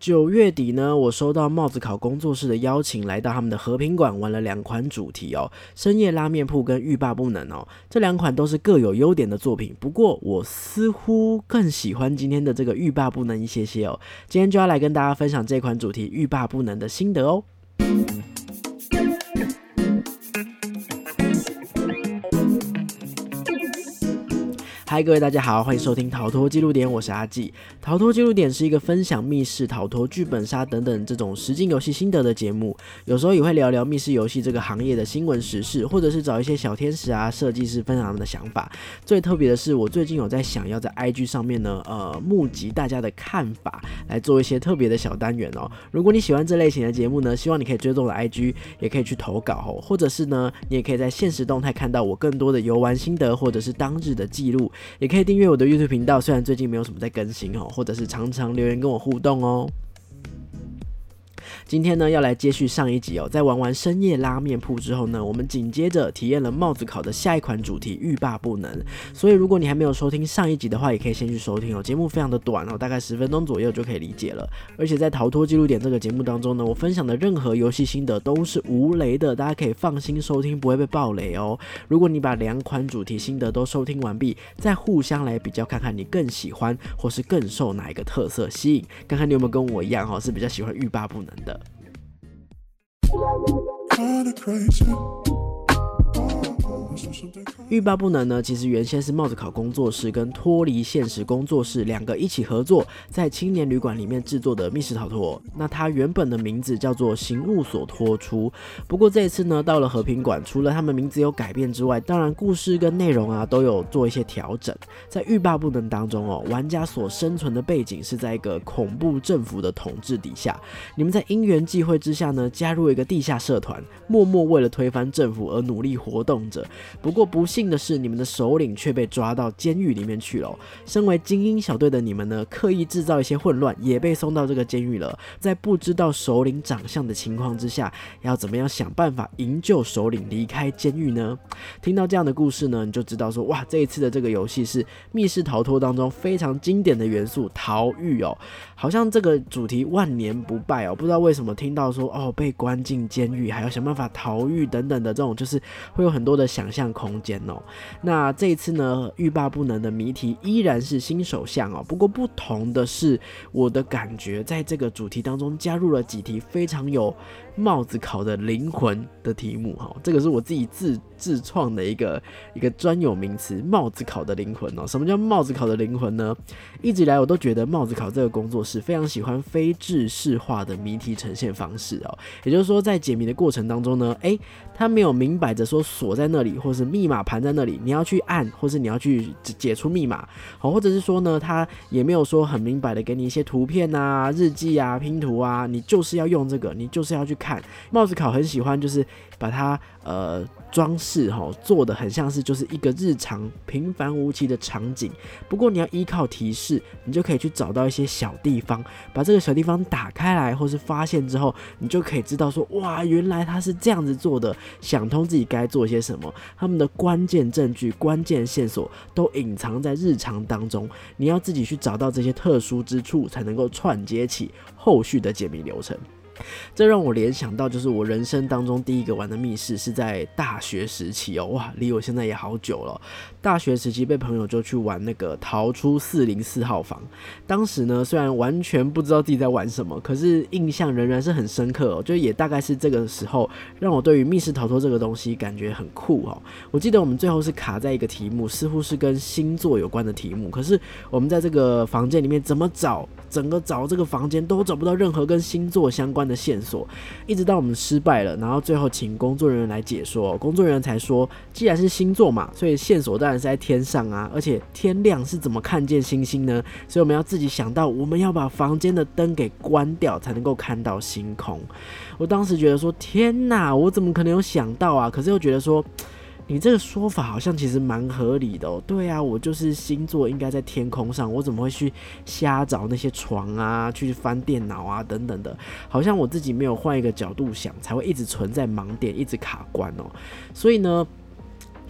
九月底呢，我收到帽子考工作室的邀请，来到他们的和平馆玩了两款主题哦，深夜拉面铺跟欲罢不能哦，这两款都是各有优点的作品。不过我似乎更喜欢今天的这个欲罢不能一些些哦，今天就要来跟大家分享这款主题欲罢不能的心得哦。嗨，各位大家好，欢迎收听《逃脱记录点》，我是阿纪。《逃脱记录点》是一个分享密室逃脱、剧本杀等等这种实境游戏心得的节目，有时候也会聊聊密室游戏这个行业的新闻时事，或者是找一些小天使啊、设计师分享他们的想法。最特别的是，我最近有在想要在 IG 上面呢，呃，募集大家的看法，来做一些特别的小单元哦。如果你喜欢这类型的节目呢，希望你可以追踪我的 IG，也可以去投稿哦，或者是呢，你也可以在现实动态看到我更多的游玩心得，或者是当日的记录。也可以订阅我的 YouTube 频道，虽然最近没有什么在更新哦，或者是常常留言跟我互动哦。今天呢，要来接续上一集哦。在玩完深夜拉面铺之后呢，我们紧接着体验了帽子考的下一款主题欲罢不能。所以如果你还没有收听上一集的话，也可以先去收听哦。节目非常的短哦，大概十分钟左右就可以理解了。而且在逃脱记录点这个节目当中呢，我分享的任何游戏心得都是无雷的，大家可以放心收听，不会被爆雷哦。如果你把两款主题心得都收听完毕，再互相来比较看看，你更喜欢或是更受哪一个特色吸引，看看你有没有跟我一样哦，是比较喜欢欲罢不能的。Kinda crazy. 欲罢不能呢，其实原先是帽子考工作室跟脱离现实工作室两个一起合作，在青年旅馆里面制作的密室逃脱。那它原本的名字叫做刑务所脱出。不过这一次呢，到了和平馆，除了他们名字有改变之外，当然故事跟内容啊都有做一些调整。在欲罢不能当中哦，玩家所生存的背景是在一个恐怖政府的统治底下。你们在因缘际会之下呢，加入一个地下社团，默默为了推翻政府而努力活动着。不过不幸的是，你们的首领却被抓到监狱里面去了。身为精英小队的你们呢，刻意制造一些混乱，也被送到这个监狱了。在不知道首领长相的情况之下，要怎么样想办法营救首领离开监狱呢？听到这样的故事呢，你就知道说，哇，这一次的这个游戏是密室逃脱当中非常经典的元素——逃狱哦。好像这个主题万年不败哦。不知道为什么听到说，哦，被关进监狱，还要想办法逃狱等等的这种，就是会有很多的想象空间哦。那这一次呢，欲罢不能的谜题依然是新手相哦。不过不同的是，我的感觉在这个主题当中加入了几题非常有帽子考的灵魂的题目哈。这个是我自己自自创的一个一个专有名词——帽子考的灵魂哦。什么叫帽子考的灵魂呢？一直以来我都觉得帽子考这个工作室非常喜欢非制式化的谜题呈现方式哦。也就是说，在解谜的过程当中呢，诶，他没有明摆着说锁在那里，或是密码盘在那里。你要去按，或是你要去解除密码，好，或者是说呢，他也没有说很明白的给你一些图片啊、日记啊、拼图啊，你就是要用这个，你就是要去看。帽子考很喜欢，就是把它呃。装饰哈做的很像是就是一个日常平凡无奇的场景，不过你要依靠提示，你就可以去找到一些小地方，把这个小地方打开来，或是发现之后，你就可以知道说哇，原来他是这样子做的，想通自己该做些什么。他们的关键证据、关键线索都隐藏在日常当中，你要自己去找到这些特殊之处，才能够串接起后续的解谜流程。这让我联想到，就是我人生当中第一个玩的密室是在大学时期哦，哇，离我现在也好久了。大学时期被朋友就去玩那个逃出四零四号房，当时呢虽然完全不知道自己在玩什么，可是印象仍然是很深刻哦。就也大概是这个时候，让我对于密室逃脱这个东西感觉很酷哦。我记得我们最后是卡在一个题目，似乎是跟星座有关的题目，可是我们在这个房间里面怎么找？整个找这个房间都找不到任何跟星座相关的的线索，一直到我们失败了，然后最后请工作人员来解说，工作人员才说，既然是星座嘛，所以线索当然是在天上啊，而且天亮是怎么看见星星呢？所以我们要自己想到，我们要把房间的灯给关掉，才能够看到星空。我当时觉得说，天哪，我怎么可能有想到啊？可是又觉得说。你这个说法好像其实蛮合理的哦。对啊，我就是星座应该在天空上，我怎么会去瞎找那些床啊，去翻电脑啊等等的？好像我自己没有换一个角度想，才会一直存在盲点，一直卡关哦。所以呢，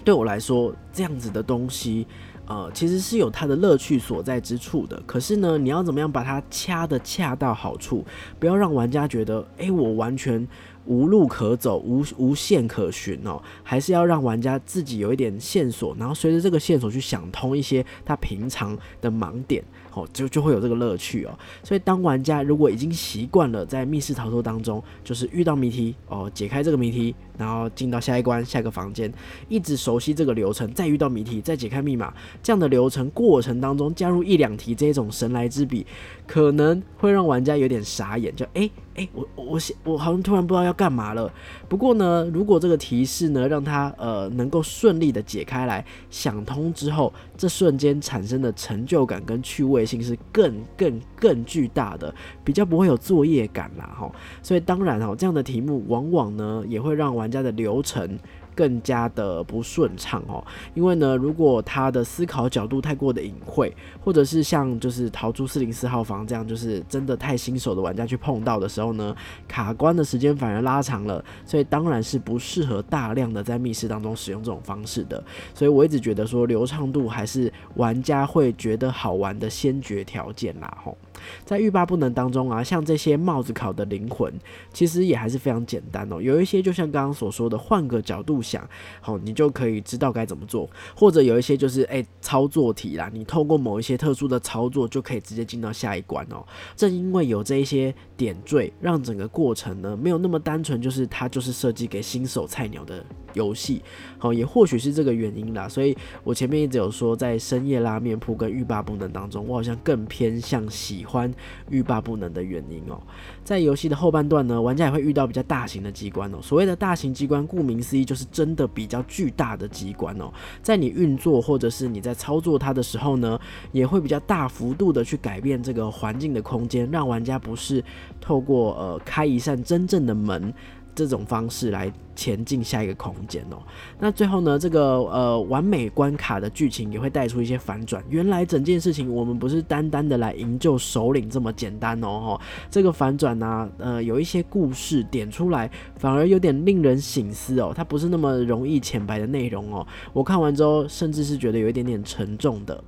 对我来说，这样子的东西。呃，其实是有它的乐趣所在之处的。可是呢，你要怎么样把它掐的恰到好处，不要让玩家觉得，哎，我完全无路可走，无无限可循哦，还是要让玩家自己有一点线索，然后随着这个线索去想通一些他平常的盲点。哦，就就会有这个乐趣哦。所以，当玩家如果已经习惯了在密室逃脱当中，就是遇到谜题哦，解开这个谜题，然后进到下一关、下一个房间，一直熟悉这个流程，再遇到谜题，再解开密码，这样的流程过程当中加入一两题这种神来之笔，可能会让玩家有点傻眼，就哎哎，我我我好像突然不知道要干嘛了。不过呢，如果这个提示呢，让他呃能够顺利的解开来，想通之后，这瞬间产生的成就感跟趣味。性是更更更巨大的，比较不会有作业感啦，哈，所以当然哈，这样的题目往往呢也会让玩家的流程。更加的不顺畅哦，因为呢，如果他的思考角度太过的隐晦，或者是像就是逃出四零四号房这样，就是真的太新手的玩家去碰到的时候呢，卡关的时间反而拉长了，所以当然是不适合大量的在密室当中使用这种方式的。所以我一直觉得说流畅度还是玩家会觉得好玩的先决条件啦，吼。在欲罢不能当中啊，像这些帽子考的灵魂，其实也还是非常简单哦。有一些就像刚刚所说的，换个角度想，好，你就可以知道该怎么做；或者有一些就是哎操作题啦，你透过某一些特殊的操作，就可以直接进到下一关哦。正因为有这一些点缀，让整个过程呢没有那么单纯，就是它就是设计给新手菜鸟的游戏。好，也或许是这个原因啦。所以我前面一直有说，在深夜拉面铺跟欲罢不能当中，我好像更偏向喜。欢欲罢不能的原因哦，在游戏的后半段呢，玩家也会遇到比较大型的机关哦。所谓的大型机关，顾名思义就是真的比较巨大的机关哦。在你运作或者是你在操作它的时候呢，也会比较大幅度的去改变这个环境的空间，让玩家不是透过呃开一扇真正的门。这种方式来前进下一个空间哦。那最后呢，这个呃完美关卡的剧情也会带出一些反转。原来整件事情我们不是单单的来营救首领这么简单哦。哈，这个反转呢，呃，有一些故事点出来，反而有点令人醒思哦。它不是那么容易浅白的内容哦。我看完之后，甚至是觉得有一点点沉重的。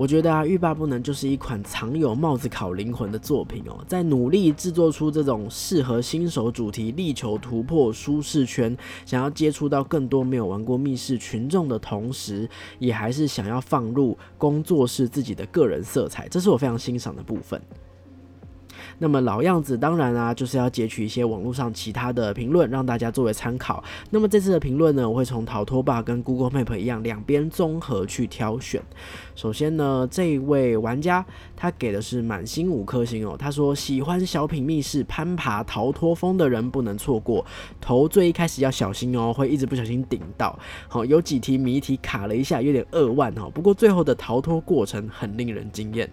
我觉得啊，欲罢不能就是一款藏有帽子考灵魂的作品哦，在努力制作出这种适合新手主题、力求突破舒适圈、想要接触到更多没有玩过密室群众的同时，也还是想要放入工作室自己的个人色彩，这是我非常欣赏的部分。那么老样子，当然啊，就是要截取一些网络上其他的评论，让大家作为参考。那么这次的评论呢，我会从逃脱吧跟 Google Map 一样，两边综合去挑选。首先呢，这一位玩家他给的是满星五颗星哦，他说喜欢小品密室攀爬逃脱风的人不能错过，头最一开始要小心哦，会一直不小心顶到。好，有几题谜题卡了一下，有点扼腕哈，不过最后的逃脱过程很令人惊艳。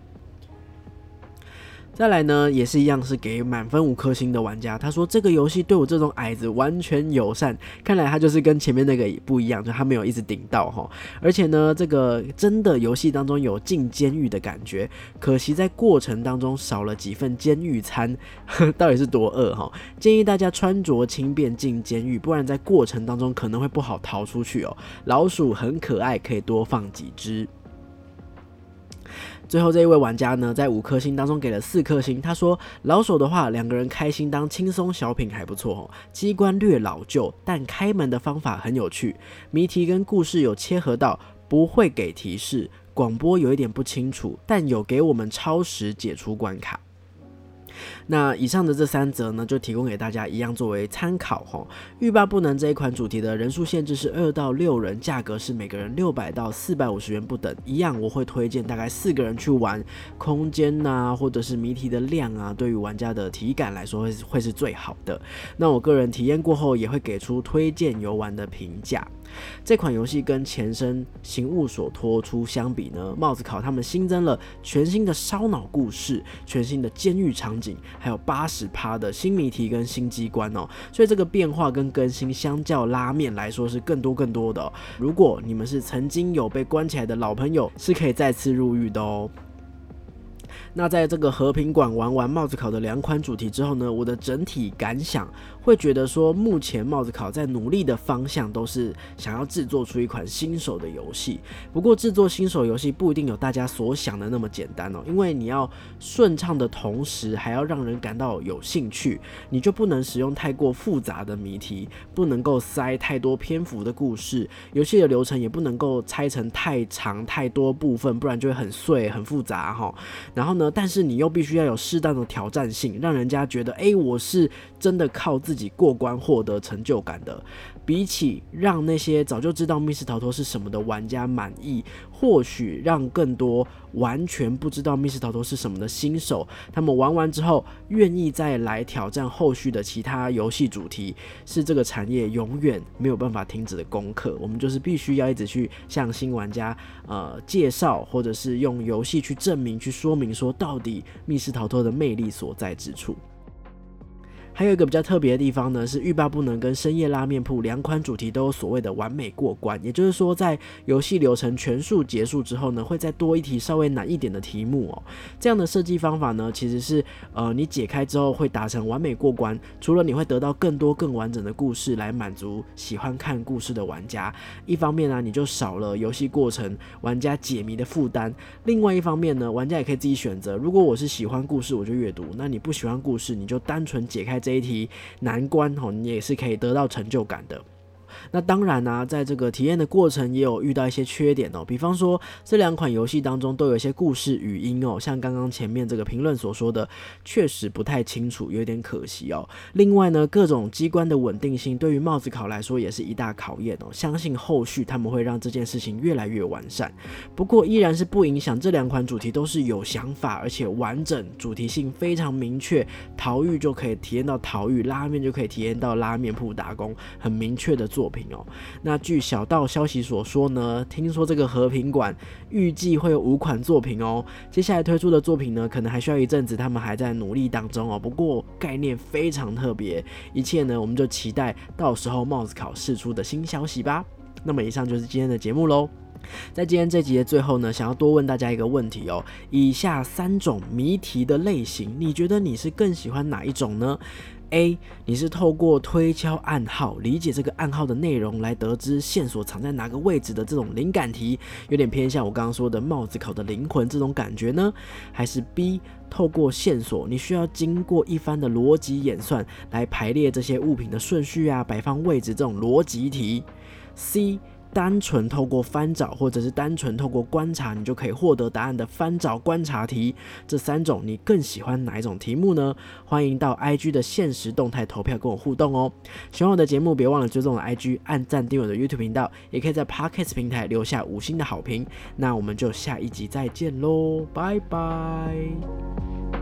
再来呢，也是一样，是给满分五颗星的玩家。他说这个游戏对我这种矮子完全友善。看来他就是跟前面那个不一样，就他没有一直顶到哈。而且呢，这个真的游戏当中有进监狱的感觉，可惜在过程当中少了几份监狱餐，到底是多饿哈？建议大家穿着轻便进监狱，不然在过程当中可能会不好逃出去哦。老鼠很可爱，可以多放几只。最后这一位玩家呢，在五颗星当中给了四颗星。他说：“老手的话，两个人开心当轻松小品还不错哦。机关略老旧，但开门的方法很有趣，谜题跟故事有切合到，不会给提示，广播有一点不清楚，但有给我们超时解除关卡。”那以上的这三则呢，就提供给大家一样作为参考哈。欲罢不能这一款主题的人数限制是二到六人，价格是每个人六百到四百五十元不等。一样我会推荐大概四个人去玩，空间呐，或者是谜题的量啊，对于玩家的体感来说会会是最好的。那我个人体验过后也会给出推荐游玩的评价。这款游戏跟前身《行务所托出》相比呢，帽子考他们新增了全新的烧脑故事、全新的监狱场景，还有八十趴的新谜题跟新机关哦。所以这个变化跟更新相较拉面来说是更多更多的。如果你们是曾经有被关起来的老朋友，是可以再次入狱的哦。那在这个和平馆玩完帽子考的两款主题之后呢，我的整体感想会觉得说，目前帽子考在努力的方向都是想要制作出一款新手的游戏。不过制作新手游戏不一定有大家所想的那么简单哦，因为你要顺畅的同时还要让人感到有兴趣，你就不能使用太过复杂的谜题，不能够塞太多篇幅的故事，游戏的流程也不能够拆成太长太多部分，不然就会很碎很复杂哈。然后然后呢，但是你又必须要有适当的挑战性，让人家觉得，哎，我是真的靠自己过关获得成就感的。比起让那些早就知道密室逃脱是什么的玩家满意，或许让更多完全不知道密室逃脱是什么的新手，他们玩完之后愿意再来挑战后续的其他游戏主题，是这个产业永远没有办法停止的功课。我们就是必须要一直去向新玩家呃介绍，或者是用游戏去证明、去说明说到底密室逃脱的魅力所在之处。还有一个比较特别的地方呢，是欲罢不能跟深夜拉面铺两款主题都有所谓的完美过关，也就是说，在游戏流程全数结束之后呢，会再多一题稍微难一点的题目哦。这样的设计方法呢，其实是呃你解开之后会达成完美过关，除了你会得到更多更完整的故事来满足喜欢看故事的玩家，一方面呢你就少了游戏过程玩家解谜的负担，另外一方面呢玩家也可以自己选择，如果我是喜欢故事我就阅读，那你不喜欢故事你就单纯解开。这一题难关哦，你也是可以得到成就感的。那当然呢，在这个体验的过程也有遇到一些缺点哦，比方说这两款游戏当中都有一些故事语音哦，像刚刚前面这个评论所说的，确实不太清楚，有点可惜哦。另外呢，各种机关的稳定性对于帽子考来说也是一大考验哦。相信后续他们会让这件事情越来越完善。不过依然是不影响这两款主题都是有想法而且完整，主题性非常明确。逃狱就可以体验到逃狱，拉面就可以体验到拉面铺打工，很明确的做作品。哦，那据小道消息所说呢，听说这个和平馆预计会有五款作品哦，接下来推出的作品呢，可能还需要一阵子，他们还在努力当中哦。不过概念非常特别，一切呢，我们就期待到时候帽子考试出的新消息吧。那么以上就是今天的节目喽，在今天这集的最后呢，想要多问大家一个问题哦，以下三种谜题的类型，你觉得你是更喜欢哪一种呢？A，你是透过推敲暗号，理解这个暗号的内容来得知线索藏在哪个位置的这种灵感题，有点偏向我刚刚说的帽子考的灵魂这种感觉呢？还是 B，透过线索，你需要经过一番的逻辑演算来排列这些物品的顺序啊、摆放位置这种逻辑题？C。单纯透过翻找，或者是单纯透过观察，你就可以获得答案的翻找观察题，这三种你更喜欢哪一种题目呢？欢迎到 IG 的现实动态投票跟我互动哦。喜欢我的节目，别忘了追踪我的 IG，按赞订阅我的 YouTube 频道，也可以在 Podcast 平台留下五星的好评。那我们就下一集再见喽，拜拜。